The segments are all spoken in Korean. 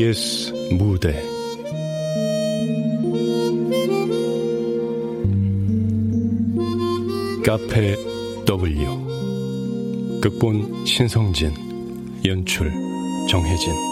KBS 무대. 카페 W. 극본 신성진 연출 정혜진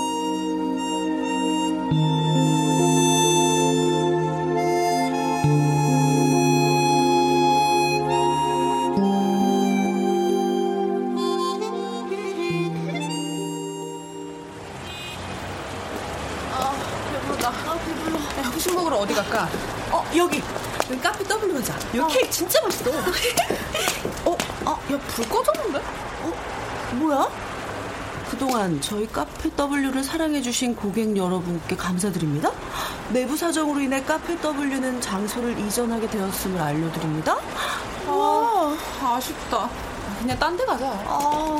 저희 카페 W를 사랑해주신 고객 여러분께 감사드립니다. 내부 사정으로 인해 카페 W는 장소를 이전하게 되었음을 알려드립니다. 와, 아쉽다. 그냥 딴 데 가자. 아.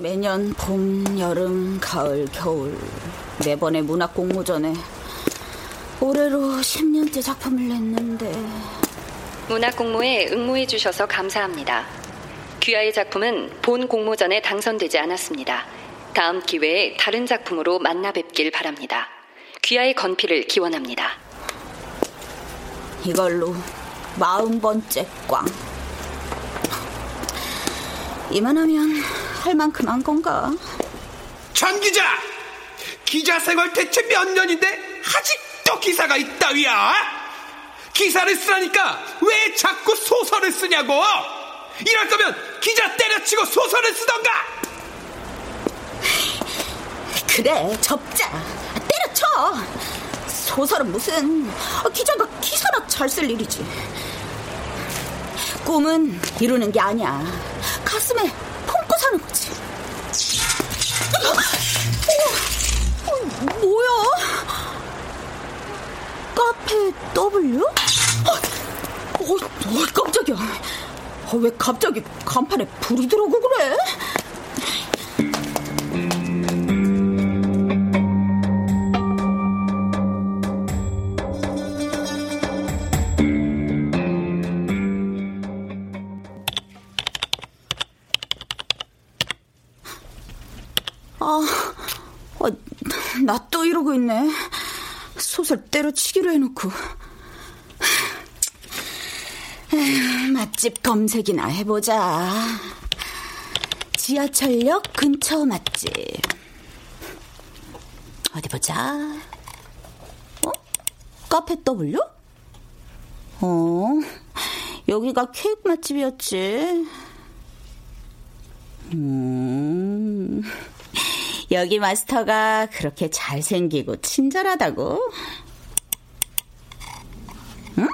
매년 봄, 여름, 가을, 겨울 매번의 문학 공모전에 올해로 10년째 작품을 냈는데 문학 공모에 응모해 주셔서 감사합니다. 귀하의 작품은 본 공모전에 당선되지 않았습니다. 다음 기회에 다른 작품으로 만나 뵙길 바랍니다. 귀하의 건피를 기원합니다. 이걸로 마흔 번째 꽝 이만하면 할 만큼 한 건가? 전 기자! 기자 생활 대체 몇 년인데 아직 도 기사가 있다위야? 기사를 쓰라니까 왜 자꾸 소설을 쓰냐고! 이럴 거면 기자 때려치고 소설을 쓰던가! 그래 접자 때려쳐 소설은 무슨 어, 기자가 기사나 잘 쓸 일이지 꿈은 이루는 게 아니야 가슴에 품고 사는 거지 어, 어, 뭐야 카페 W? 어, 어, 어, 깜짝이야 어, 왜 갑자기 간판에 불이 들어오고 그래? 아, 어, 나또 이러고 있네. 소설 때려치기로 해놓고. 맛집 검색이나 해보자. 지하철역 근처 맛집. 어디 보자. 어? 카페 W? 어, 여기가 케이크 맛집이었지. 음. 여기 마스터가 그렇게 잘생기고 친절하다고? 응?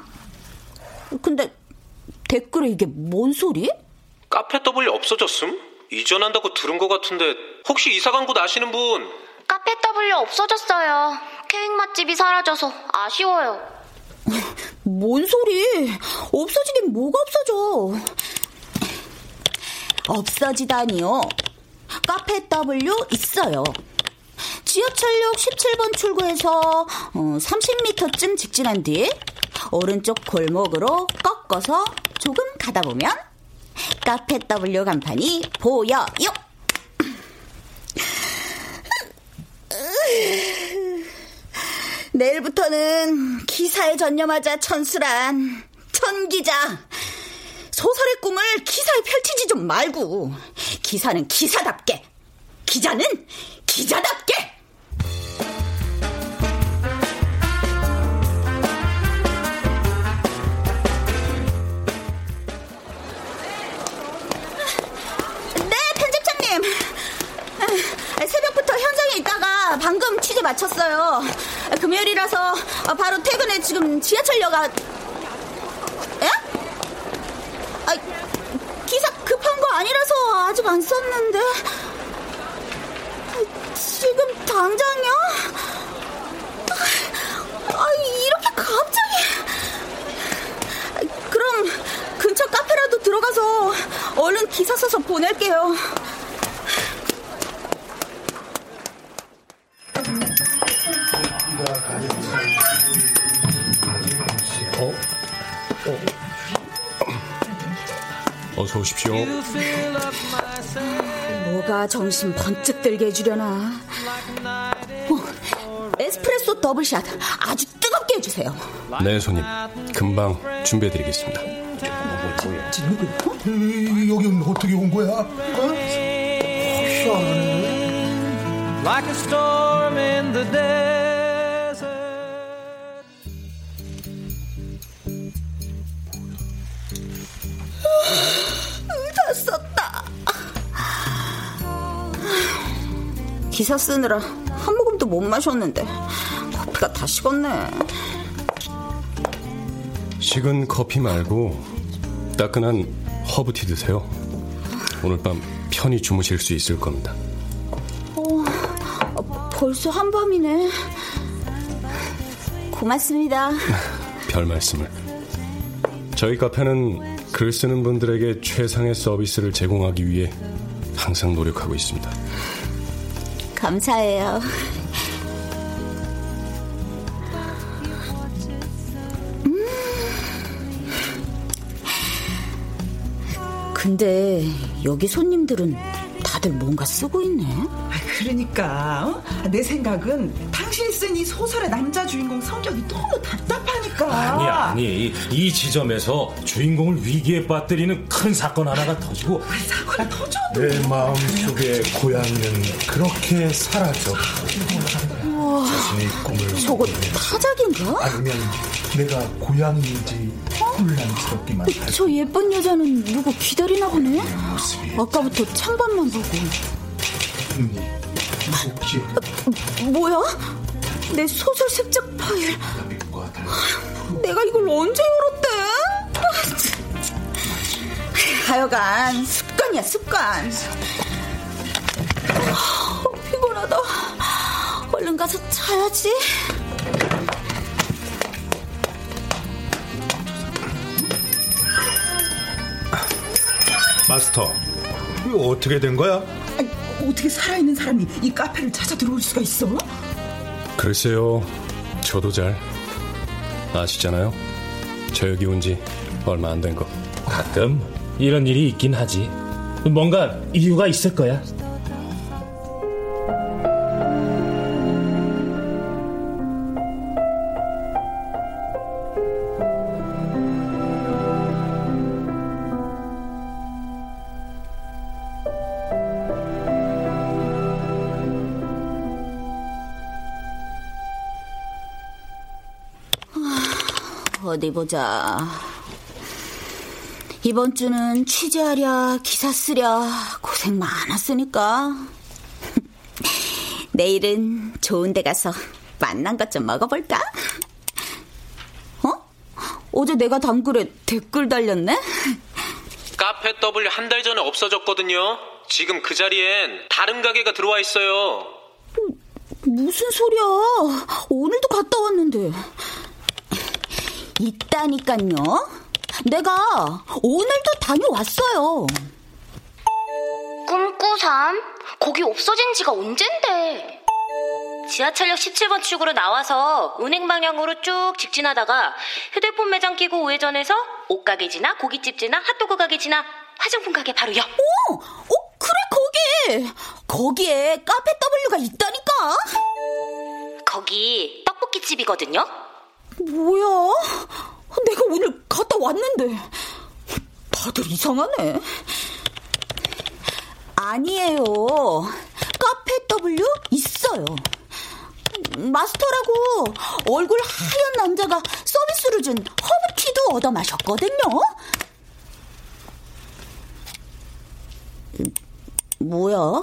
근데 댓글에 이게 뭔 소리? 카페 W 없어졌음? 이전한다고 들은 것 같은데 혹시 이사 간 곳 아시는 분? 카페 W 없어졌어요. 케이크 맛집이 사라져서 아쉬워요. 뭔 소리? 없어지긴 뭐가 없어져? 없어지다니요. 카페 W 있어요. 지하철역 17번 출구에서 30m쯤 직진한 뒤 오른쪽 골목으로 꺾어서 조금 가다 보면 카페 W 간판이 보여요. 내일부터는 기사에 전념하자 천수란 천기자 소설의 꿈을 기사에 펼치지 좀 말고 기사는 기사답게 기자는 기자 번쩍 들게 해주려나. 어, 에스프레소 더블샷 아주 뜨겁게 해주세요. 네, 손님. 금방 준비해드리겠습니다. 여긴 어떻게 온 거야? 어? Like a storm in 쓰느라 한 모금도 못 마셨는데 커피가 다 식었네. 식은 커피 말고 따끈한 허브티 드세요. 오늘 밤 편히 주무실 수 있을 겁니다. 어, 벌써 한밤이네. 고맙습니다. 별 말씀을. 저희 카페는 글 쓰는 분들에게 최상의 서비스를 제공하기 위해 항상 노력하고 있습니다. 감사해요. 음. 근데 여기 손님들은 다들 뭔가 쓰고 있네. 아, 그러니까 어? 내 생각은 당신이 쓴 이 소설의 남자 주인공 성격이 너무 답답하니까. 아니 아니 이 지점에서 주인공을 위기에 빠뜨리는 큰 사건 하나가 터지고 사건이 터져도 내 마음 속에 고양이는 그렇게 사라져. 우와, 자신의 꿈을 저거 타작인가? 아니면 내가 고양이인지 혼란스럽기만 할저 예쁜 여자는 누구 기다리나 보네? 아까부터 창밖만 보고. 뿐이 혹시 뭐야? 내 소설 습작 파일. 내가 이걸 언제 열었대? 하여간 습관이야 습관. 어, 피곤하다. 얼른 가서 자야지. 마스터 이거 어떻게 된 거야? 어떻게 살아있는 사람이 이 카페를 찾아 들어올 수가 있어? 글쎄요, 저도 잘 아시잖아요. 저 여기 온 지 얼마 안 된 거. 가끔 이런 일이 있긴 하지. 뭔가 이유가 있을 거야. 어디 보자. 이번 주는 취재하랴, 기사 쓰랴, 고생 많았으니까. 내일은 좋은 데 가서 만난 것 좀 먹어볼까? 어? 어제 내가 담글에 댓글 달렸네? 카페 W 한 달 전에 없어졌거든요. 지금 그 자리엔 다른 가게가 들어와 있어요. 무슨 소리야. 오늘도 갔다 왔는데. 있다니깐요. 내가 오늘도 다녀왔어요. 꿈꾸삼? 거기 없어진 지가 언젠데? 지하철역 17번 출구로 나와서 은행 방향으로 쭉 직진하다가 휴대폰 매장 끼고 우회전해서 옷가게 지나 고깃집 지나 핫도그 가게 지나 화장품 가게 바로 옆. 오, 어, 그래 거기. 거기에 카페 W가 있다니까. 거기 떡볶이 집이거든요. 뭐야? 내가 오늘 갔다 왔는데 다들 이상하네. 아니에요. 카페 W 있어요. 마스터라고 얼굴 하얀 남자가 서비스로 준 허브티도 얻어 마셨거든요. 뭐야?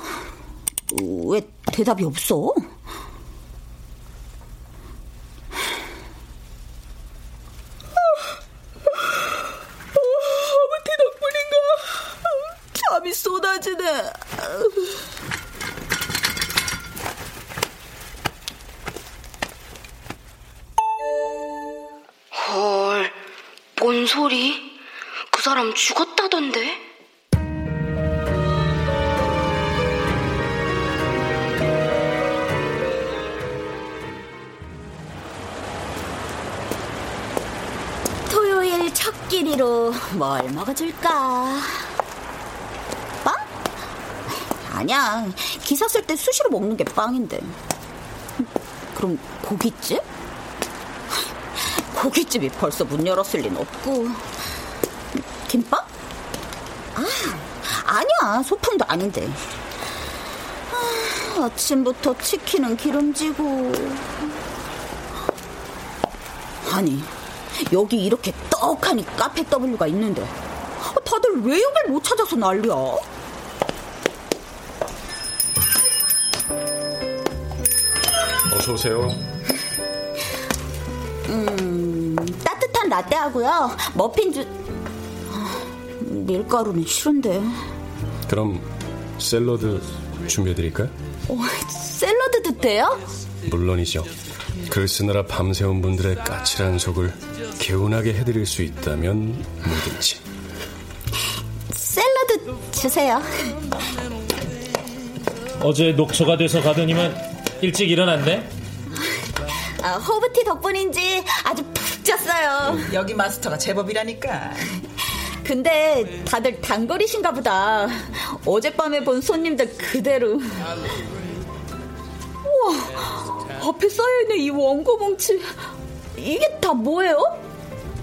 왜 대답이 없어? 땀이 쏟아지네. 헐, 뭔 소리? 그 사람 죽었다던데? 토요일 첫 끼리로 뭘 먹어줄까? 빵? 아니야. 기사 쓸 때 수시로 먹는 게 빵인데. 그럼 고깃집? 고깃집이 벌써 문 열었을 리는 없고. 김밥? 아, 아니야. 소풍도 아닌데. 아, 아침부터 치킨은 기름지고. 아니, 여기 이렇게 떡하니 카페 W가 있는데 다들 왜 여길 못 찾아서 난리야? 어서 오세요. 음, 따뜻한 라떼 하고요. 머핀 주... 아, 밀가루는 싫은데. 그럼 샐러드 준비해 드릴까요? 어, 샐러드도 돼요? 물론이죠. 글 쓰느라 밤새운 분들의 까칠한 속을 개운하게 해드릴 수 있다면 뭐든지. 샐러드 주세요. 어제 녹초가 돼서 가더니만 일찍 일어났네? 아, 허브티 덕분인지 아주 푹 잤어요. 여기 마스터가 제법이라니까. 근데 다들 단거리신가 보다. 어젯밤에 본 손님들 그대로. 우와, 앞에 쌓여있는 이 원고 뭉치. 이게 다 뭐예요?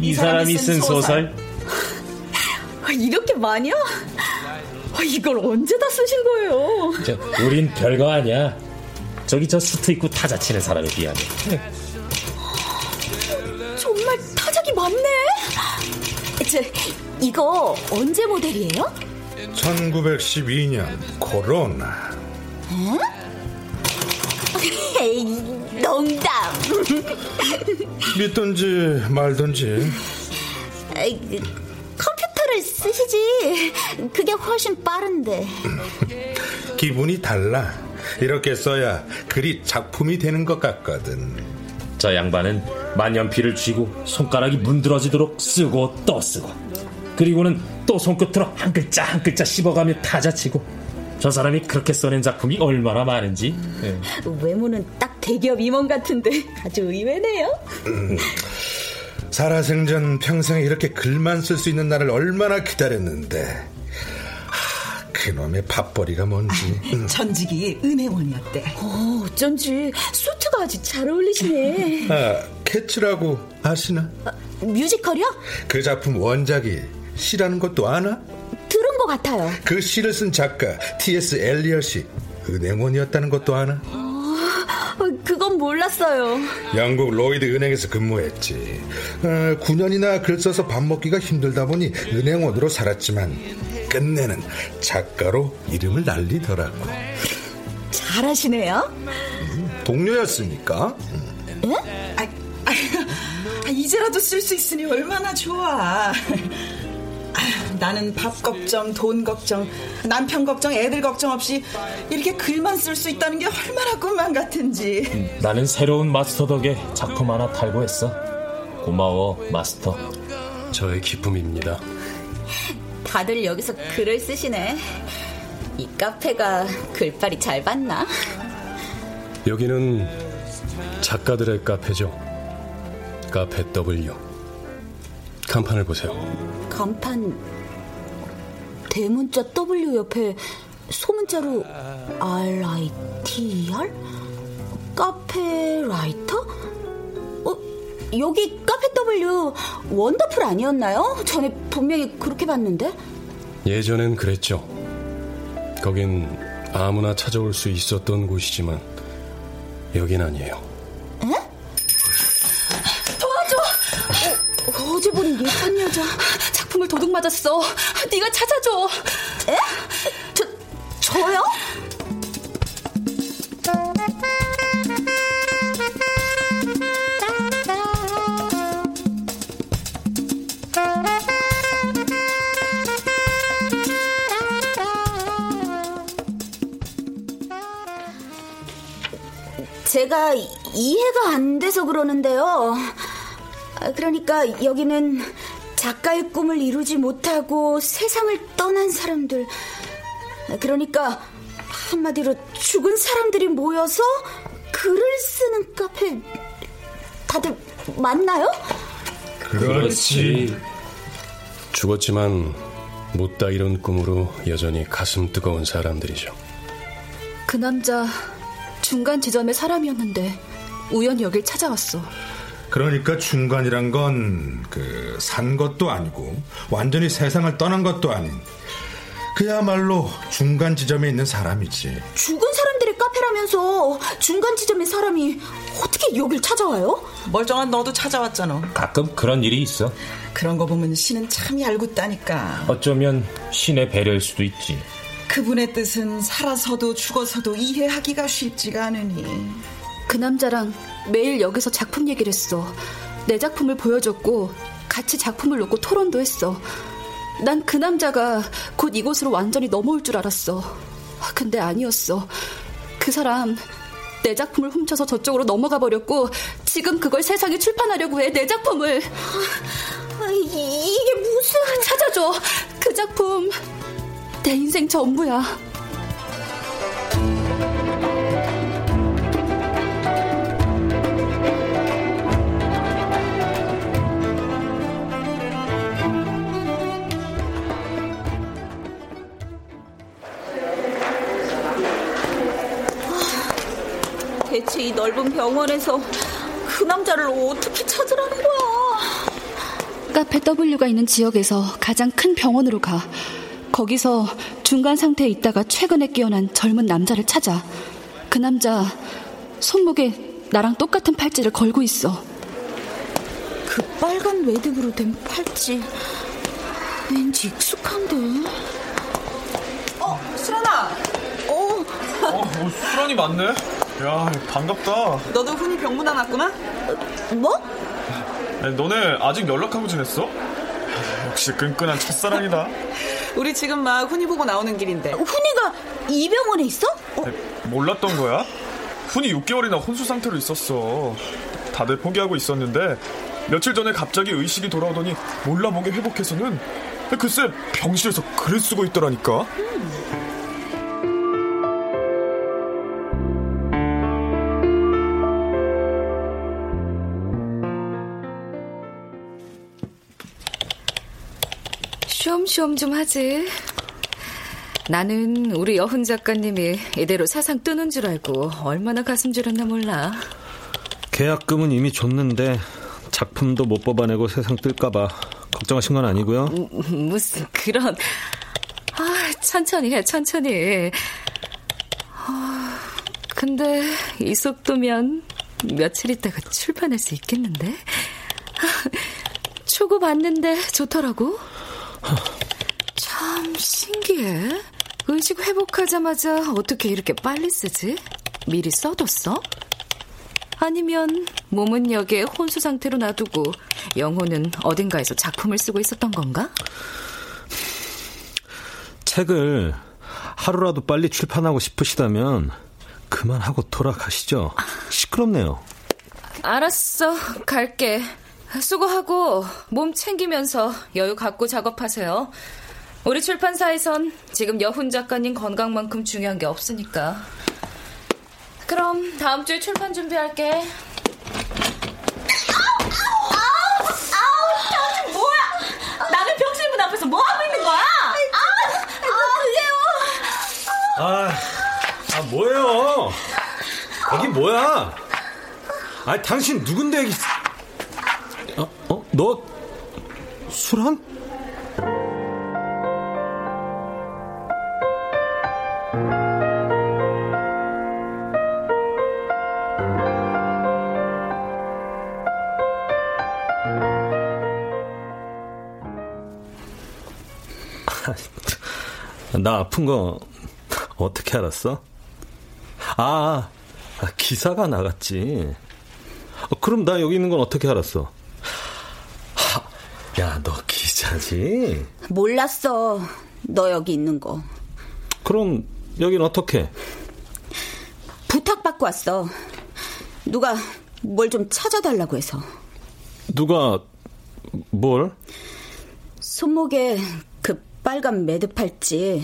이 사람이 쓴 소설? 이렇게 많이요? 이걸 언제 다 쓰신 거예요? 저, 우린 별거 아니야. 저기 저 수트 입고 타자 치는 사람에 비하면. 정말 타작이 많네. 저, 이거 언제 모델이에요? 1912년 코로나. 응? 에이, 농담. 믿든지 말든지. 에이, 그, 컴퓨터를 쓰시지. 그게 훨씬 빠른데. 기분이 달라. 이렇게 써야 글이 작품이 되는 것 같거든. 저 양반은 만년필을 쥐고 손가락이 문드러지도록 쓰고 또 쓰고 그리고는 또 손끝으로 한 글자 한 글자 씹어가며 타자치고 저 사람이 그렇게 써낸 작품이 얼마나 많은지 예. 외모는 딱 대기업 임원 같은데 아주 의외네요. 음, 살아생전 평생에 이렇게 글만 쓸 수 있는 날을 얼마나 기다렸는데 하, 그놈의 밥벌이가 뭔지 음. 전직이 은행원이었대. 어, 어쩐지 수트가 아주 잘 어울리시네. 아, 캐츠라고 아시나? 아, 뮤지컬이요? 그 작품 원작이 시라는 것도 아나? 들은 것 같아요. 그 시를 쓴 작가 T.S. 엘리엇이 은행원이었다는 것도 아나? 어, 그건 몰랐어요. 영국 로이드 은행에서 근무했지. 어, 9년이나 글 써서 밥 먹기가 힘들다 보니 은행원으로 살았지만 끝내는 작가로 이름을 날리더라고. 잘하시네요. 음, 동료였으니까. 예? 아, 아, 이제라도 쓸 수 있으니 얼마나 좋아. 아휴, 나는 밥 걱정, 돈 걱정, 남편 걱정, 애들 걱정 없이 이렇게 글만 쓸 수 있다는 게 얼마나 꿈만 같은지. 나는 새로운 마스터 덕에 작품 하나 탈고했어. 고마워, 마스터. 저의 기쁨입니다. 다들 여기서 글을 쓰시네. 이 카페가 글빨이 잘 받나? 여기는 작가들의 카페죠. 카페 W. 간판을 보세요. 간판 대문자 W 옆에 소문자로 R I T R 카페 라이터? 어 여기 카페 W 원더풀 아니었나요? 전에 분명히 그렇게 봤는데. 예전엔 그랬죠. 거긴 아무나 찾아올 수 있었던 곳이지만 여긴 아니에요. 에? 도와줘! 어, 어제 본 예쁜 여자 작품을 도둑 맞았어. 네가 찾아줘. 에? 저 저요? 내가 이해가 안 돼서 그러는데요. 아, 그러니까 여기는 작가의 꿈을 이루지 못하고 세상을 떠난 사람들. 아, 그러니까 한마디로 죽은 사람들이 모여서 글을 쓰는 카페 다들 맞나요? 그렇지. 죽었지만 못다 이룬 꿈으로 여전히 가슴 뜨거운 사람들이죠. 그 남자 중간 지점의 사람이었는데 우연히 여길 찾아왔어. 그러니까 중간이란 건 그 산 것도 아니고 완전히 세상을 떠난 것도 아닌 그야말로 중간 지점에 있는 사람이지. 죽은 사람들의 카페라면서 중간 지점의 사람이 어떻게 여길 찾아와요? 멀쩡한 너도 찾아왔잖아. 가끔 그런 일이 있어. 그런 거 보면 신은 참 얄궂다니까. 어쩌면 신의 배려일 수도 있지. 그분의 뜻은 살아서도 죽어서도 이해하기가 쉽지가 않으니. 그 남자랑 매일 여기서 작품 얘기를 했어. 내 작품을 보여줬고 같이 작품을 놓고 토론도 했어. 난 그 남자가 곧 이곳으로 완전히 넘어올 줄 알았어. 근데 아니었어. 그 사람 내 작품을 훔쳐서 저쪽으로 넘어가 버렸고 지금 그걸 세상에 출판하려고 해. 내 작품을. 아, 이게 무슨 찾아줘. 그 작품 내 인생 전부야. 대체 이 넓은 병원에서 그 남자를 어떻게 찾으라는 거야? 카페 W가 있는 지역에서 가장 큰 병원으로 가. 거기서 중간 상태에 있다가 최근에 깨어난 젊은 남자를 찾아. 그 남자 손목에 나랑 똑같은 팔찌를 걸고 있어. 그 빨간 외득으로 된 팔찌 왠지 익숙한데. 어, 수란아. 어. 어, 어 수란이 맞네. 야, 반갑다. 너도 훈이 병문안 왔구나? 뭐? 너네 아직 연락하고 지냈어? 역시 끈끈한 첫사랑이다. 우리 지금 막 훈이 보고 나오는 길인데. 훈이가 이 병원에 있어? 어? 몰랐던 거야? 훈이 6개월이나 혼수 상태로 있었어. 다들 포기하고 있었는데 며칠 전에 갑자기 의식이 돌아오더니 몰라보게 회복해서는 글쎄 병실에서 글을 쓰고 있더라니까. 음. 쉬엄쉬엄 좀 하지. 나는 우리 여훈 작가님이 이대로 사상 뜨는 줄 알고 얼마나 가슴 졸였나 몰라. 계약금은 이미 줬는데 작품도 못 뽑아내고 세상 뜰까봐 걱정하신 건 아니고요. 음, 무슨 그런 아 천천히 해 천천히. 아, 근데 이 속도면 며칠 있다가 출판할 수 있겠는데? 초고 봤는데 좋더라고. 참 신기해. 의식 회복하자마자 어떻게 이렇게 빨리 쓰지? 미리 써뒀어? 아니면 몸은 여기에 혼수 상태로 놔두고 영혼은 어딘가에서 작품을 쓰고 있었던 건가? 책을 하루라도 빨리 출판하고 싶으시다면 그만하고 돌아가시죠. 시끄럽네요. 알았어. 갈게. 수고하고 몸 챙기면서 여유 갖고 작업하세요. 우리 출판사에선 지금 여훈 작가님 건강만큼 중요한 게 없으니까. 그럼 다음 주에 출판 준비할게. 아우, 아우, 뭐야? 남의 병실 문 앞에서 뭐 하고 있는 거야? 아, 그게요. 아, 아 뭐예요? 여기 뭐야? 아, 당신 누군데? 어, 어, 너 술한? 나 아픈 거 어떻게 알았어? 아, 아 기사가 나갔지. 어, 그럼 나 여기 있는 건 어떻게 알았어? 하, 야, 너 기자지? 몰랐어. 너 여기 있는 거. 그럼 여긴 어떻게? 부탁받고 왔어. 누가 뭘 좀 찾아달라고 해서. 누가 뭘? 손목에 그 빨간 매듭 팔찌.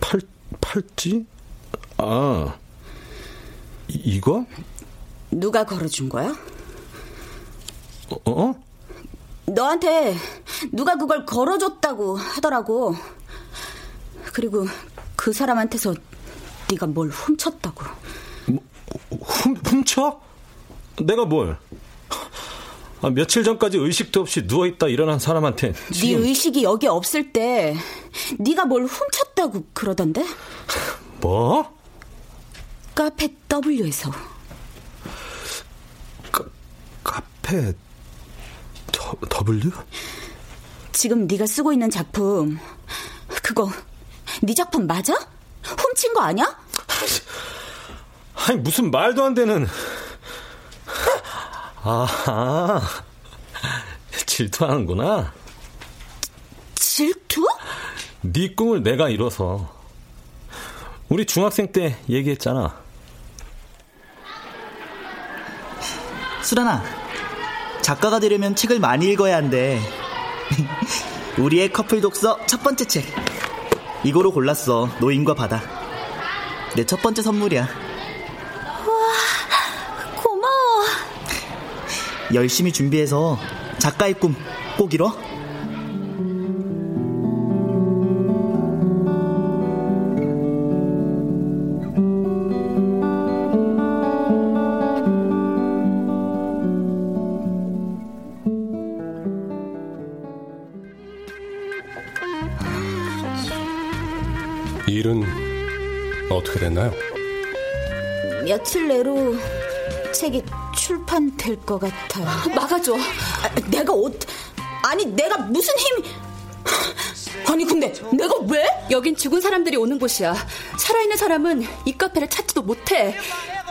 팔 팔찌? 아 이, 이거? 누가 걸어준 거야? 어? 어? 너한테 누가 그걸 걸어줬다고 하더라고. 그리고 그 사람한테서 네가 뭘 훔쳤다고. 뭐, 훔, 훔쳐? 내가 뭘? 아, 며칠 전까지 의식도 없이 누워있다 일어난 사람한테 지금... 네 의식이 여기 없을 때 네가 뭘 훔쳤다고 그러던데? 뭐? 카페 W에서 카, 카페 더, W? 지금 네가 쓰고 있는 작품 그거 네 작품 맞아? 훔친 거 아니야? 아니 무슨 말도 안 되는 아 질투하는구나 질투? 네 꿈을 내가 이뤄서 우리 중학생 때 얘기했잖아 수란아 작가가 되려면 책을 많이 읽어야 한대 우리의 커플 독서 첫 번째 책 이거로 골랐어. 노인과 바다. 내 첫 번째 선물이야. 와, 고마워. 열심히 준비해서 작가의 꿈 꼭 이뤄. 일은 어떻게 됐나요? 며칠 내로 책이 출판될 것 같아요. 막아줘. 아, 내가 어 아니 내가 무슨 힘이 아니 근데 내가 왜? 여긴 죽은 사람들이 오는 곳이야. 살아있는 사람은 이 카페를 찾지도 못해.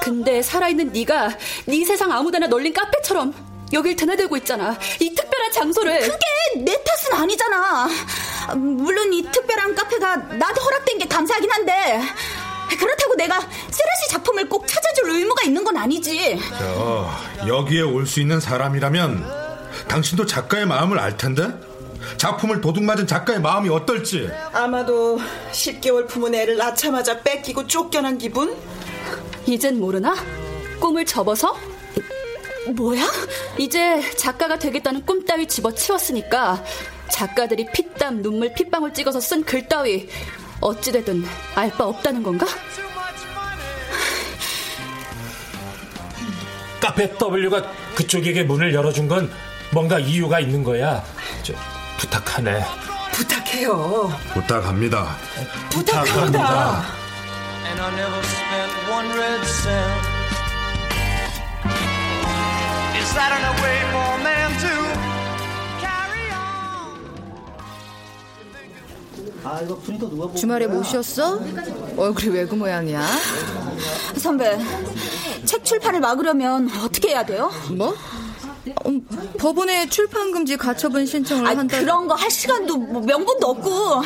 근데 살아있는 네가 네 세상 아무데나 널린 카페처럼 여길 드나들고 있잖아. 이 특별한 장소를. 그게 내 탓은 아니잖아. 물론 이 특별한 카페가 나한테 허락된 게 감사하긴 한데 그렇다고 내가 세라씨 작품을 꼭 찾아줄 의무가 있는 건 아니지. 저, 여기에 올 수 있는 사람이라면 당신도 작가의 마음을 알 텐데? 작품을 도둑맞은 작가의 마음이 어떨지. 아마도 10개월 품은 애를 낳자마자 뺏기고 쫓겨난 기분? 이젠 모르나? 꿈을 접어서? 뭐야? 이제 작가가 되겠다는 꿈 따위 집어치웠으니까 작가들이 피땀, 눈물, 핏방울 찍어서 쓴 글 따위 어찌되든 알 바 없다는 건가? 카페 W가 그쪽에게 문을 열어준 건 뭔가 이유가 있는 거야. 저, 부탁하네. 부탁해요. 부탁합니다. 부탁합니다. 주말에 못 쉬었어? 얼굴이 왜그 모양이야? 선배, 책 출판을 막으려면 어떻게 해야 돼요? 뭐? 음, 법원에 출판 금지 가처분 신청을 아니, 한다. 그런 거 할 시간도 뭐 명분도 없고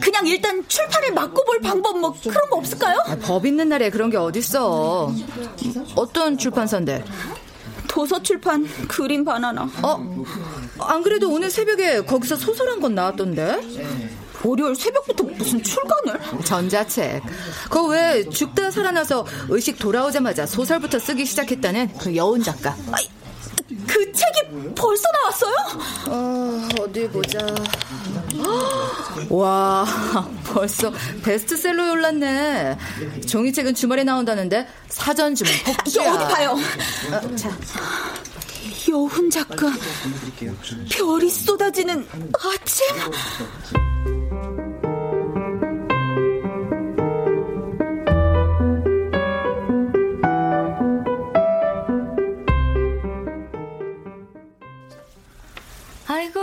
그냥 일단 출판을 막고 볼 방법 뭐 그런 거 없을까요? 아, 법 있는 날에 그런 게 어딨어. 어떤 출판사인데? 도서 출판 그림 바나나. 어? 안 그래도 오늘 새벽에 거기서 소설 한 권 나왔던데? 월요일 새벽부터 무슨 출간을? 전자책. 그거 왜 죽다 살아나서 의식 돌아오자마자 소설부터 쓰기 시작했다는 그 여운 작가. 아이, 그 책이 벌써 나왔어요? 어, 어디 보자. 와, 벌써 베스트셀러에 올랐네. 종이책은 주말에 나온다는데 사전 주문 폭주야. 어디 봐요. 어, 자. 여훈 작가 별이 쏟아지는 아침 아이고,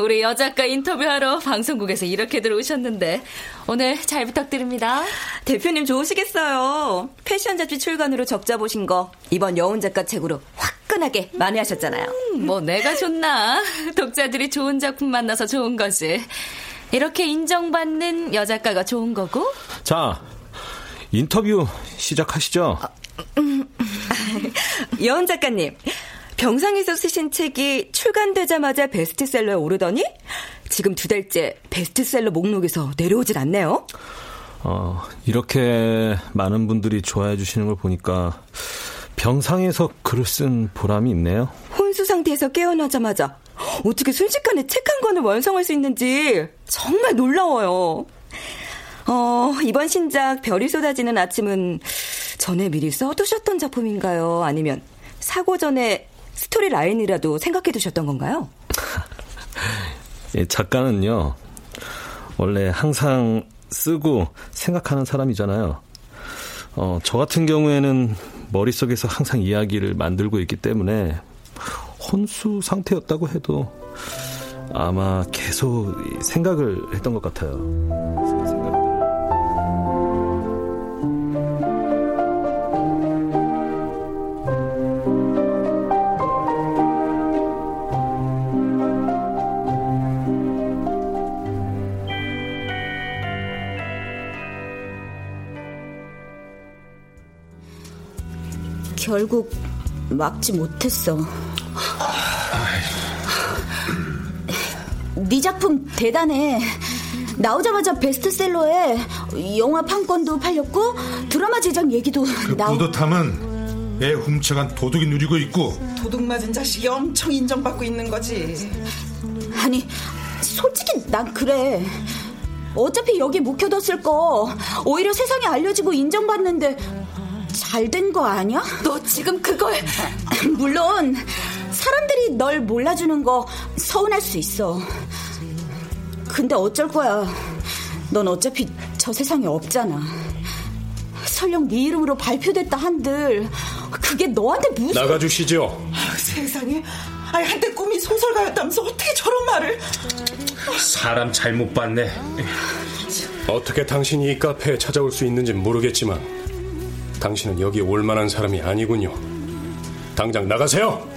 우리 여작가 인터뷰하러 방송국에서 이렇게 들어오셨는데 오늘 잘 부탁드립니다. 대표님 좋으시겠어요. 패션 잡지 출간으로 적자 보신 거 이번 여운 작가 책으로 화끈하게 만회하셨잖아요. 음, 뭐 내가 좋나. 독자들이 좋은 작품 만나서 좋은 거지. 이렇게 인정받는 여작가가 좋은 거고. 자, 인터뷰 시작하시죠. 음, 여은 작가님, 병상에서 쓰신 책이 출간되자마자 베스트셀러에 오르더니 지금 두 달째 베스트셀러 목록에서 내려오질 않네요. 어, 이렇게 많은 분들이 좋아해 주시는 걸 보니까 병상에서 글을 쓴 보람이 있네요. 혼수 상태에서 깨어나자마자 어떻게 순식간에 책 한 권을 완성할 수 있는지 정말 놀라워요. 어, 이번 신작 별이 쏟아지는 아침은 전에 미리 써두셨던 작품인가요? 아니면 사고 전에 스토리 라인이라도 생각해 두셨던 건가요? 예, 작가는요, 원래 항상 쓰고 생각하는 사람이잖아요. 어, 저 같은 경우에는 머릿속에서 항상 이야기를 만들고 있기 때문에 혼수 상태였다고 해도 아마 계속 생각을 했던 것 같아요. 결국 막지 못했어. 네 작품 대단해. 나오자마자 베스트셀러에 영화 판권도 팔렸고 드라마 제작 얘기도 그 나오. 뿌듯함은 애 훔쳐간 도둑이 누리고 있고 도둑 맞은 자식이 엄청 인정받고 있는 거지. 아니 솔직히 난 그래. 어차피 여기 묵혀뒀을 거 오히려 세상에 알려지고 인정받는데 잘 된 거 아니야? 너 지금 그걸 물론 사람들이 널 몰라주는 거 서운할 수 있어. 근데 어쩔 거야. 넌 어차피 저 세상에 없잖아. 설령 네 이름으로 발표됐다 한들 그게 너한테 무슨 나가주시죠. 세상에. 아니 한때 꿈이 소설가였다면서 어떻게 저런 말을? 사람 잘못 봤네. 어떻게 당신이 이 카페에 찾아올 수 있는지 모르겠지만 당신은 여기 올 만한 사람이 아니군요. 당장 나가세요.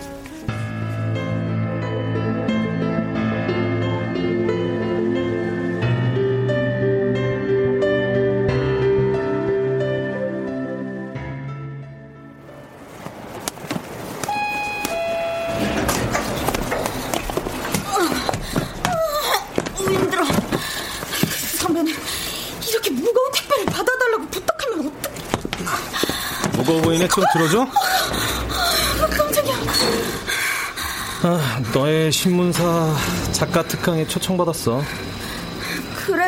들어줘. 아, 깜짝이야. 아, 너의 신문사 작가 특강에 초청받았어. 그래.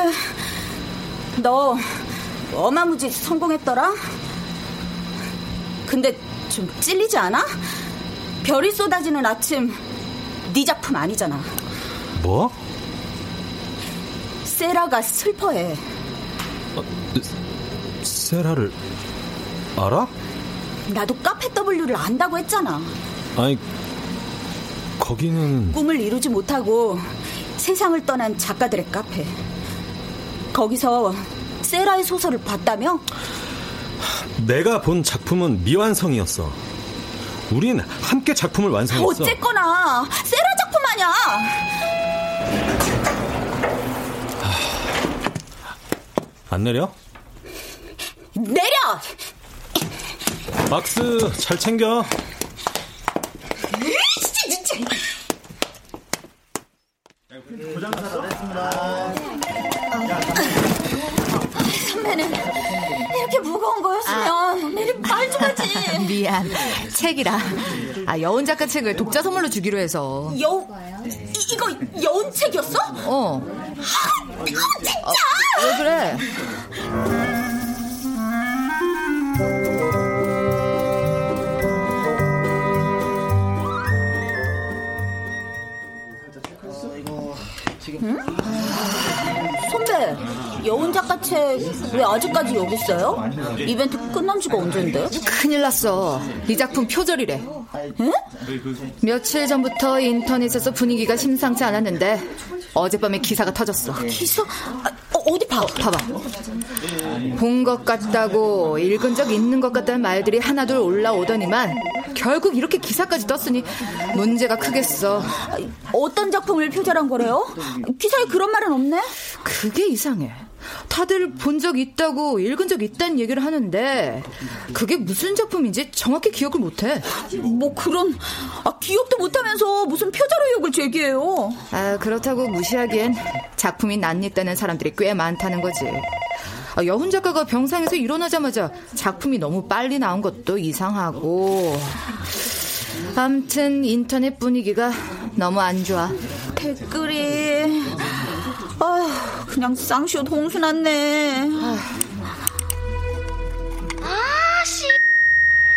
너 어마무지 성공했더라? 근데 좀 찔리지 않아? 별이 쏟아지는 아침 네 작품 아니잖아. 뭐? 세라가 슬퍼해. 세라를 알아? 나도 카페 W를 안다고 했잖아. 아니 거기는 꿈을 이루지 못하고 세상을 떠난 작가들의 카페. 거기서 세라의 소설을 봤다며? 내가 본 작품은 미완성이었어. 우린 함께 작품을 완성했어. 어쨌거나 세라 작품 아니야. 안 내려? 내려. 박스 잘 챙겨. 선배는 이렇게 무거운 거였으면 내리 말좀 하지. 미안. 책이라. 아, 여운 작가 책을 독자 선물로 주기로 해서. 여 이, 이거 여운 책이었어? 어. 아, 진짜. 어, 왜 그래? 여운 작가 책 왜 아직까지 여기 있어요? 이벤트 끝난 지가 언젠데? 큰일 났어. 이 작품 표절이래. 응? 며칠 전부터 인터넷에서 분위기가 심상치 않았는데 어젯밤에 기사가 터졌어. 기사? 아, 어, 디 봐. 봐봐. 본 것 같다고 읽은 적 있는 것 같다는 말들이 하나둘 올라오더니만 결국 이렇게 기사까지 떴으니 문제가 크겠어. 어떤 작품을 표절한 거래요? 기사에 그런 말은 없네? 그게 이상해. 다들 본 적 있다고 읽은 적 있다는 얘기를 하는데 그게 무슨 작품인지 정확히 기억을 못해. 뭐 그런 아, 기억도 못하면서 무슨 표절 의혹을 제기해요. 아 그렇다고 무시하기엔 작품이 낯익다는 사람들이 꽤 많다는 거지. 아, 여훈 작가가 병상에서 일어나자마자 작품이 너무 빨리 나온 것도 이상하고. 암튼 인터넷 분위기가 너무 안 좋아. 댓글이 아 그냥 쌍쇼 홍수 났네. 아 씨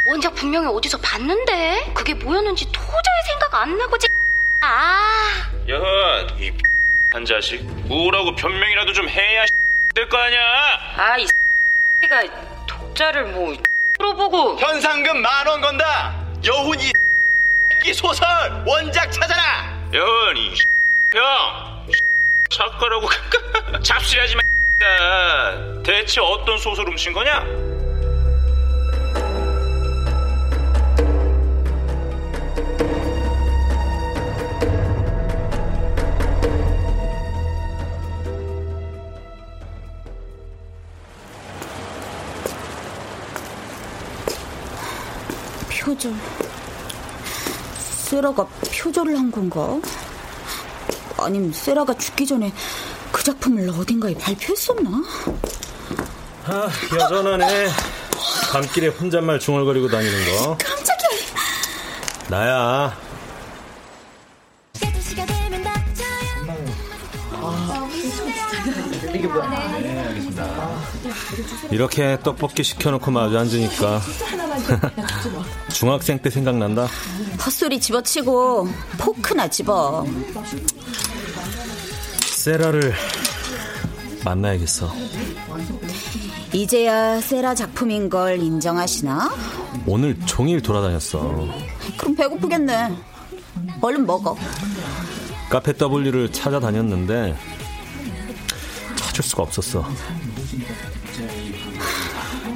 원작 분명히 어디서 봤는데 그게 뭐였는지 도저히 생각 안 나고 지. 아. 여헌 이 한 자식 뭐라고 변명이라도 좀 해야 될 거 아니야. 아이 가 독자를 뭐 물어보고 현상금 만 원 건다. 여훈이 이 소설 원작 찾아라. 여헌 이 형. 작가라고 잡수하지 마. 대체 어떤 소설 훔친 거냐? 표절. 세라가 표절을 한 건가? 아님 세라가 죽기 전에 그 작품을 어딘가에 발표했었나? 아, 여전하네. 밤길에 혼잣말 중얼거리고 다니는 거. 깜짝이야. 나야. 이렇게 떡볶이 시켜놓고 마주 앉으니까 중학생 때 생각난다. 헛소리 집어치고 포크나 집어. 세라를 만나야겠어. 이제야 세라 작품인 걸 인정하시나? 오늘 종일 돌아다녔어. 그럼 배고프겠네. 얼른 먹어. 카페 W를 찾아다녔는데 찾을 수가 없었어.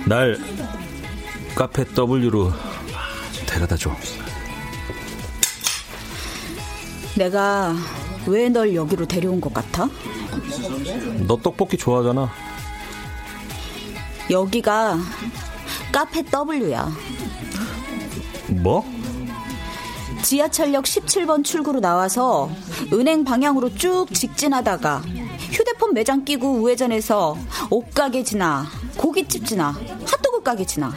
날 카페 W로 데려다 줘. 내가 왜 널 여기로 데려온 것 같아? 너 떡볶이 좋아하잖아. 여기가 카페 W야. 뭐? 지하철역 17번 출구로 나와서 은행 방향으로 쭉 직진하다가 휴대폰 매장 끼고 우회전해서 옷가게 지나 고깃집 지나 핫도그 가게 지나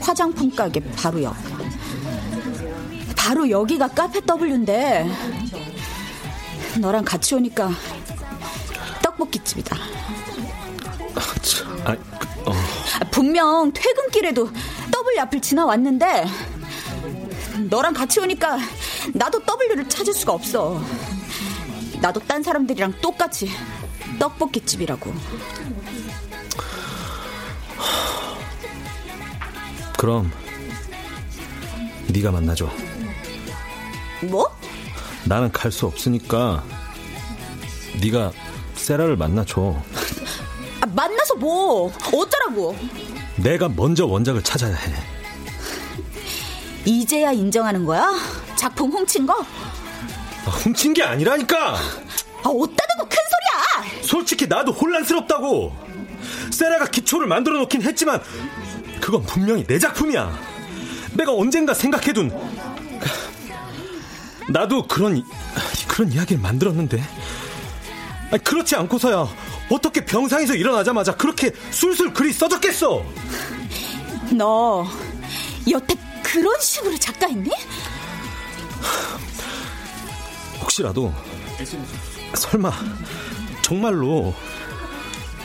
화장품 가게 바로 옆. 바로 여기가 카페 W인데 너랑 같이 오니까 떡볶이집이다. 아, 어. 분명 퇴근길에도 W 앞을 지나왔는데 너랑 같이 오니까 나도 W를 찾을 수가 없어. 나도 딴 사람들이랑 똑같이 떡볶이집이라고. 그럼 네가 만나줘. 뭐? 나는 갈 수 없으니까 네가 세라를 만나줘. 아, 만나서 뭐? 어쩌라고? 내가 먼저 원작을 찾아야 해. 이제야 인정하는 거야? 작품 훔친 거? 아, 훔친 게 아니라니까. 아, 어따 대고 큰 소리야. 솔직히 나도 혼란스럽다고. 세라가 기초를 만들어 놓긴 했지만 그건 분명히 내 작품이야. 내가 언젠가 생각해둔 나도 그런 그런 이야기를 만들었는데 아니, 그렇지 않고서야 어떻게 병상에서 일어나자마자 그렇게 술술 글이 써졌겠어? 너 여태 그런 식으로 작가했니? 혹시라도 설마 정말로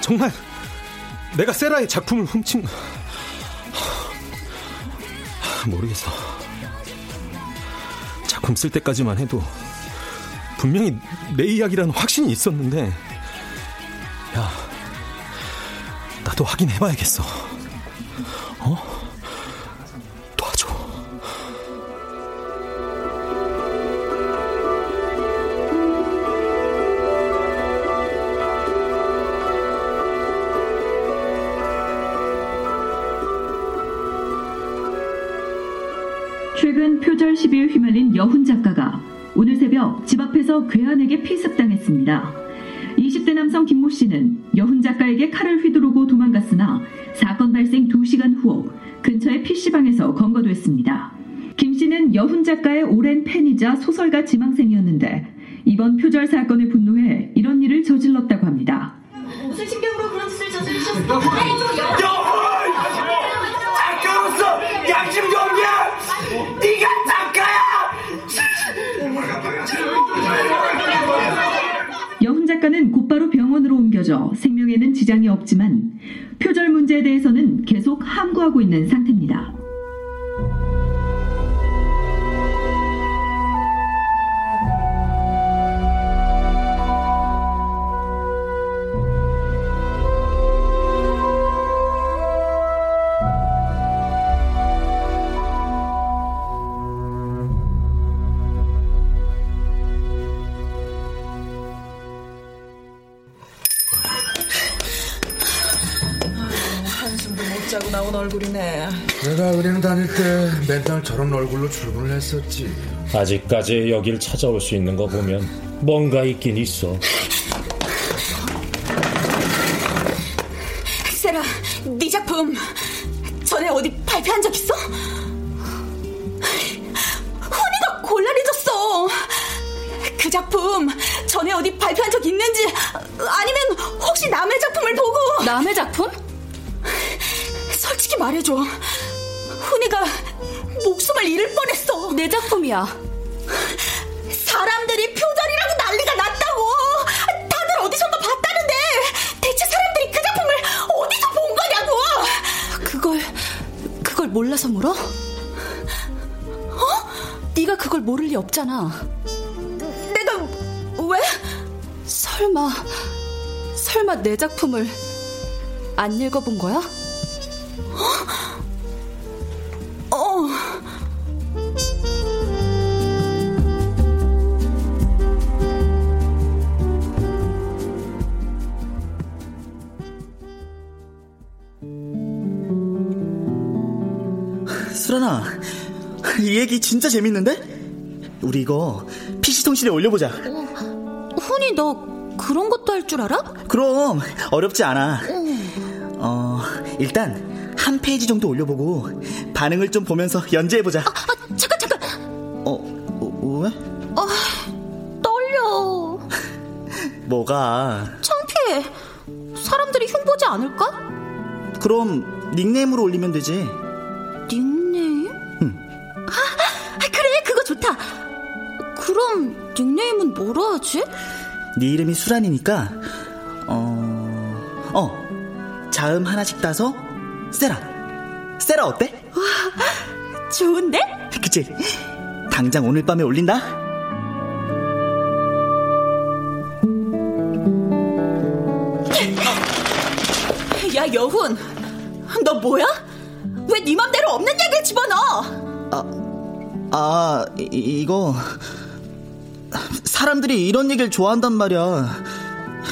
정말 내가 세라의 작품을 훔친 모르겠어. 작품 쓸 때까지만 해도 분명히 내 이야기라는 확신이 있었는데 야 나도 확인해봐야겠어. 어? 표절 시비에 휘말린 여훈 작가가 오늘 새벽 집 앞에서 괴한에게 피습당했습니다. 20대 남성 김모 씨는 여훈 작가에게 칼을 휘두르고 도망갔으나 사건 발생 2시간 후 근처의 PC방에서 검거됐습니다. 김 씨는 여훈 작가의 오랜 팬이자 소설가 지망생이었는데 이번 표절 사건에 분노해 이런 일을 저질렀다고 계속 함구하고 있는 상태입니다. 자고 나온 얼굴이네. 내가 은행 다닐 때 맨날 저런 얼굴로 출근을 했었지. 아직까지 여길 찾아올 수 있는 거 보면 뭔가 있긴 있어. 세라, 네 작품 전에 어디 발표한 적 있어? 훈이가 곤란해졌어. 그 작품 전에 어디 발표한 적 있는지 아니면 혹시 남의 작품을 보고 남의 작품? 솔직히 말해줘. 훈이가 목숨을 잃을 뻔했어. 내 작품이야. 사람들이 표절이라고 난리가 났다고. 다들 어디선가 봤다는데 대체 사람들이 그 작품을 어디서 본 거냐고. 그걸 그걸 몰라서 물어? 어? 네가 그걸 모를 리 없잖아. 내가 왜? 설마 설마 내 작품을 안 읽어본 거야? 어. 수란아, 이 얘기 진짜 재밌는데? 우리 이거 PC통신에 올려보자. 훈이 너 그런 것도 할 줄 알아? 그럼 어렵지 않아. 어, 일단 한 페이지 정도 올려보고 반응을 좀 보면서 연재해보자. 잠깐 잠깐. 어, 어, 왜? 아, 떨려. 뭐가? 창피해. 사람들이 흉보지 않을까? 그럼 닉네임으로 올리면 되지. 닉네임? 응. 아, 그래, 그거 좋다. 그럼 닉네임은 뭐로 하지? 네 이름이 수란이니까 어, 어, 자음 하나씩 따서 세라. 세라 어때? 와, 좋은데? 그치? 당장 오늘 밤에 올린다. 야, 여훈. 너 뭐야? 왜 네 맘대로 없는 얘기를 집어넣어? 아, 이, 이거 사람들이 이런 얘기를 좋아한단 말이야.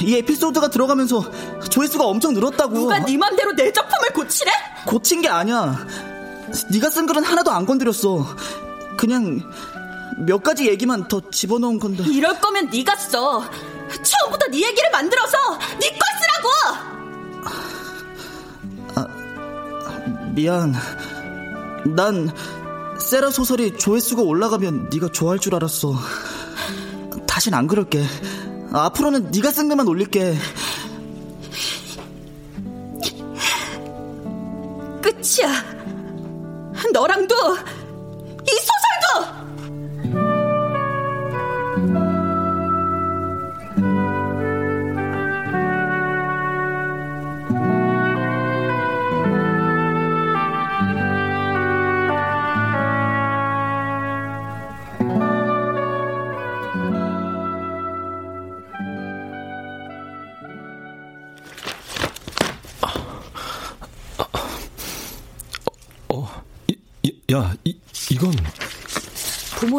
이 에피소드가 들어가면서 조회수가 엄청 늘었다고. 누가 네 맘대로 내 작품을 고치래? 고친 게 아니야. 네가 쓴 글은 하나도 안 건드렸어. 그냥 몇 가지 얘기만 더 집어넣은 건데. 이럴 거면 네가 써. 처음부터 네 얘기를 만들어서 네 걸 쓰라고. 미안. 난 세라 소설이 조회수가 올라가면 네가 좋아할 줄 알았어. 다신 안 그럴게. 앞으로는 네가 쓴 글만 올릴게. 너랑도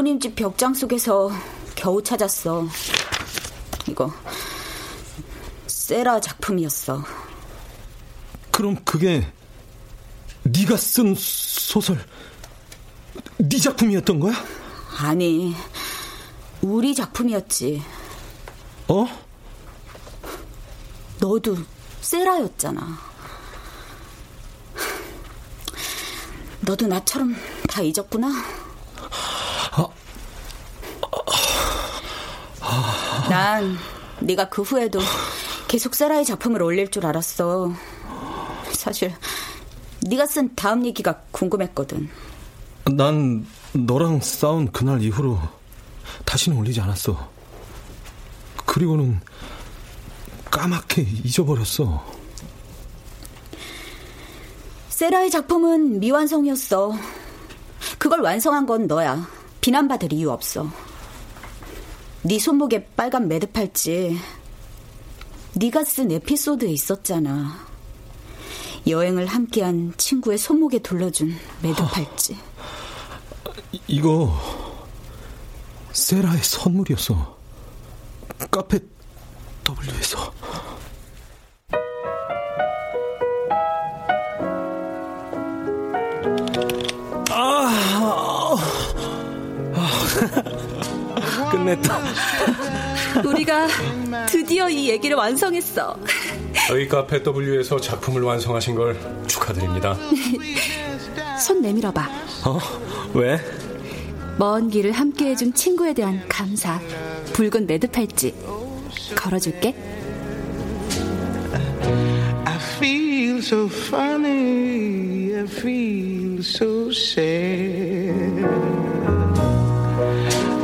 부모님 집 벽장 속에서 겨우 찾았어. 이거 세라 작품이었어. 그럼 그게 네가 쓴 소설 네 작품이었던 거야? 아니, 우리 작품이었지. 어? 너도 세라였잖아. 너도 나처럼 다 잊었구나. 난 네가 그 후에도 계속 세라의 작품을 올릴 줄 알았어. 사실 네가 쓴 다음 얘기가 궁금했거든. 난 너랑 싸운 그날 이후로 다시는 올리지 않았어. 그리고는 까맣게 잊어버렸어. 세라의 작품은 미완성이었어. 그걸 완성한 건 너야. 비난받을 이유 없어. 네 손목에 빨간 매듭 팔찌. 네가 쓴 에피소드에 있었잖아. 여행을 함께한 친구의 손목에 둘러준 매듭 팔찌. 이거 세라의 선물이었어. 카페 W에서. 끝냈다. 우리가 드디어 이 얘기를 완성했어. 저희 카페 W에서 작품을 완성하신 걸 축하드립니다. 손 내밀어 봐. 어? 왜? 먼 길을 함께 해준 친구에 대한 감사. 붉은 매드 팔찌. 걸어줄게. I feel so funny, I feel so sad.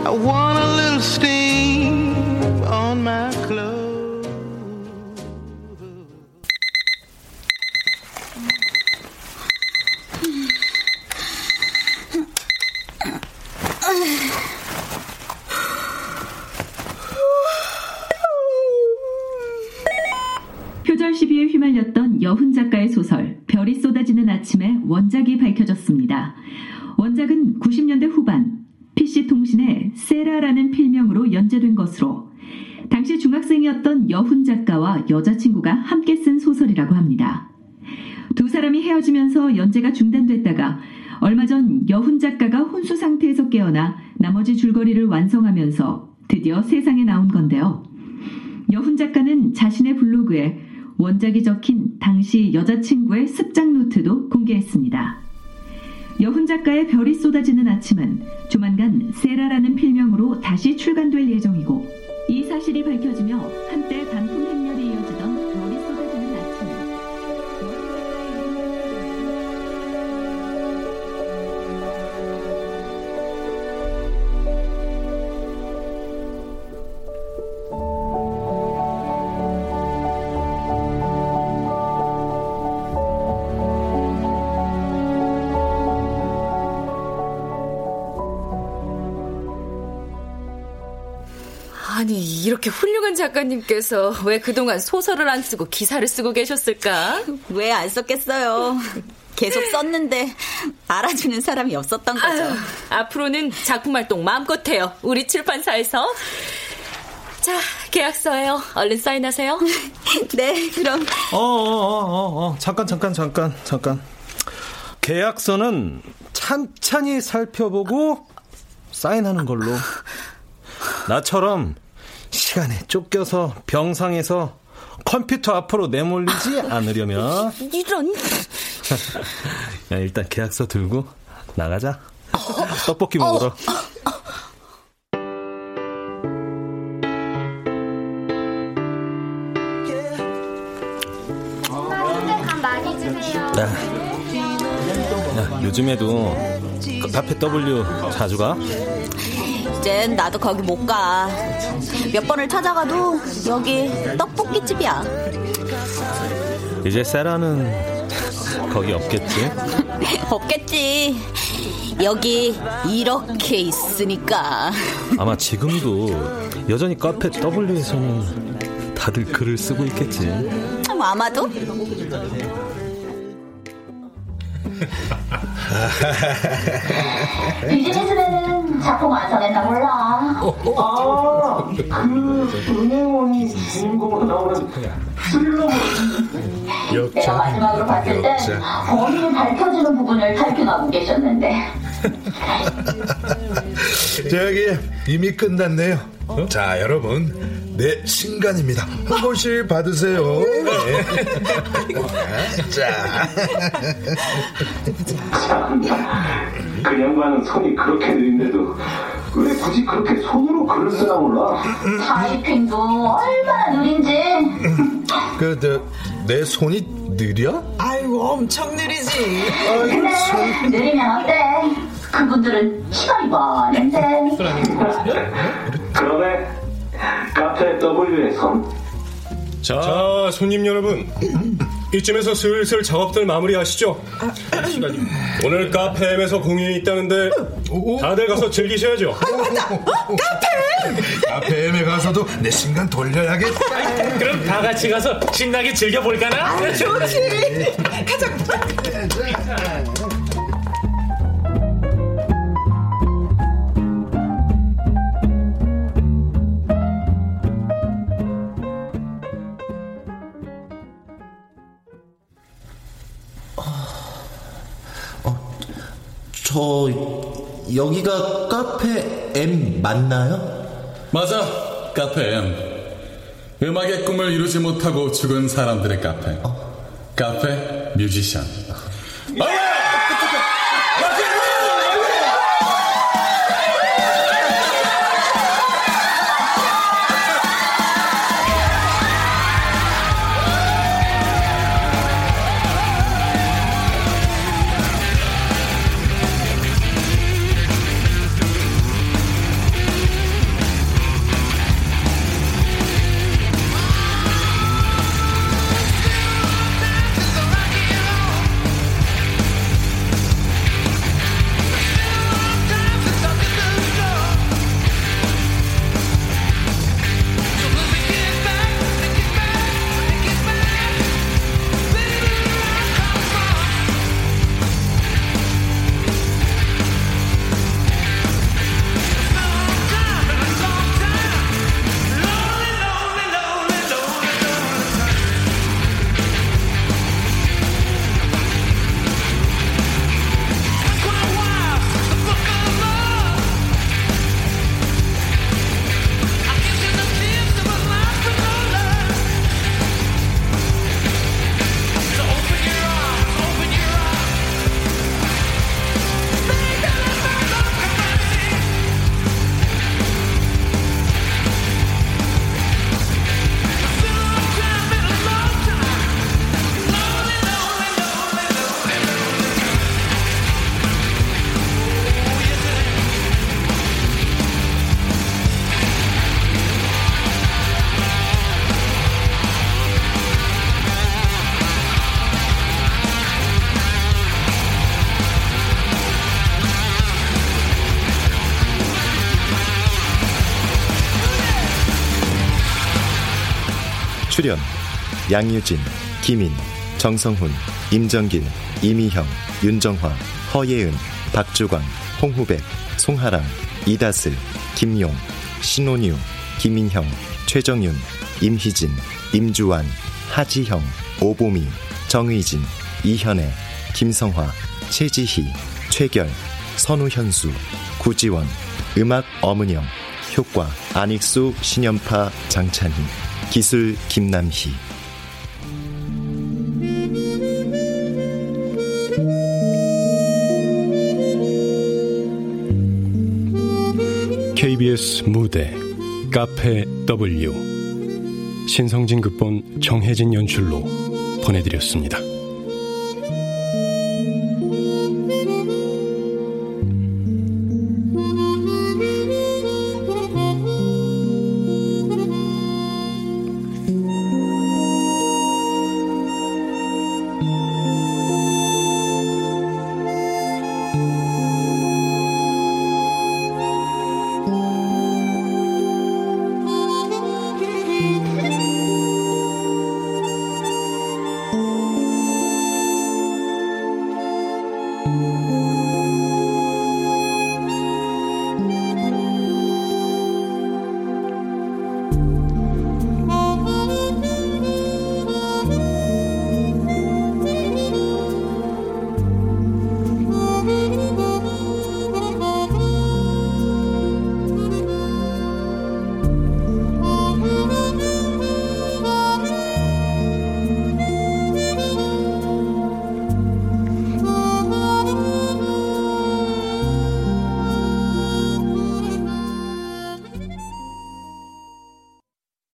I want still 연재가 중단됐다가 얼마 전 여훈 작가가 혼수 상태에서 깨어나 나머지 줄거리를 완성하면서 드디어 세상에 나온 건데요. 여훈 작가는 자신의 블로그에 원작이 적힌 당시 여자친구의 습작 노트도 공개했습니다. 여훈 작가의 별이 쏟아지는 아침은 조만간 세라라는 필명으로 다시 출간될 예정이고 이 사실이 밝혀지며 한때 단품 작가님께서 왜 그동안 소설을 안 쓰고 기사를 쓰고 계셨을까? 왜 안 썼겠어요? 계속 썼는데 알아주는 사람이 없었던 거죠. 아유, 앞으로는 작품 활동 마음껏 해요. 우리 출판사에서. 자, 계약서예요. 얼른 사인하세요. 네, 그럼. 어, 어, 어, 어, 어. 잠깐, 잠깐, 잠깐, 잠깐. 계약서는 찬찬히 살펴보고 사인하는 걸로. 나처럼 시간에 쫓겨서 병상에서 컴퓨터 앞으로 내몰리지 않으려면 이런. 야, 일단 계약서 들고 나가자. 떡볶이 먹으러. 간 많이 주세요. 야, 야, 요즘에도 그 카페 W 자주 가? 이젠 나도 거기 못 가. 몇 번을 찾아가도 여기 떡볶이 집이야. 이제 세라는 거기 없겠지? 없겠지. 여기 이렇게 있으니까. 아마 지금도 여전히 카페 W에서는 다들 글을 쓰고 있겠지. 아마도? 작품 완성했나 몰라. 아, 그 은행원이 주인공으로 나오는 스릴러 내가 마지막으로 봤을 땐 범인을 밝혀주는 부분을 탈균하고 계셨는데. 저기 이미 끝났네요. 자, 여러분, 내 신간입니다. 한 번씩 받으세요. 네. 자. 그 양반은 손이 그렇게 느린데도 왜 굳이 그렇게 손으로 글을 쓰나 몰라? 타이핑도 얼마나 느린지. 그, 저, 내 손이 느려? 아이고 엄청 느리지. 근데 느리면 어때? 그분들은 시간이 많은데. 그러네. 카페 손. 자, 손님 여러분. 이쯤에서 슬슬 작업들 마무리하시죠. 오늘 카페엠에서 공연이 있다는데 다들 가서 즐기셔야죠. 카페엠에 가서도 내 신간 돌려야겠다. 그럼 다 같이 가서 신나게 즐겨볼까나? 아, 좋지. 가자. 저 여기가 카페 M 맞나요? 맞아, 카페 M. 음악의 꿈을 이루지 못하고 죽은 사람들의 카페. 카페 뮤지션. 출연 양유진, 김인, 정성훈, 임정길, 이미형, 윤정화, 허예은, 박주광, 홍후백, 송하랑, 이다슬, 김용, 신혼유, 김인형, 최정윤, 임희진, 임주환, 하지형, 오보미, 정의진, 이현애, 김성화, 최지희, 최결, 선우현수, 구지원, 음악 어문영, 효과 안익수, 신연파, 장찬희, 기술 김남희 KBS 무대 카페 W 신성진 극본 정혜진 연출로 보내드렸습니다.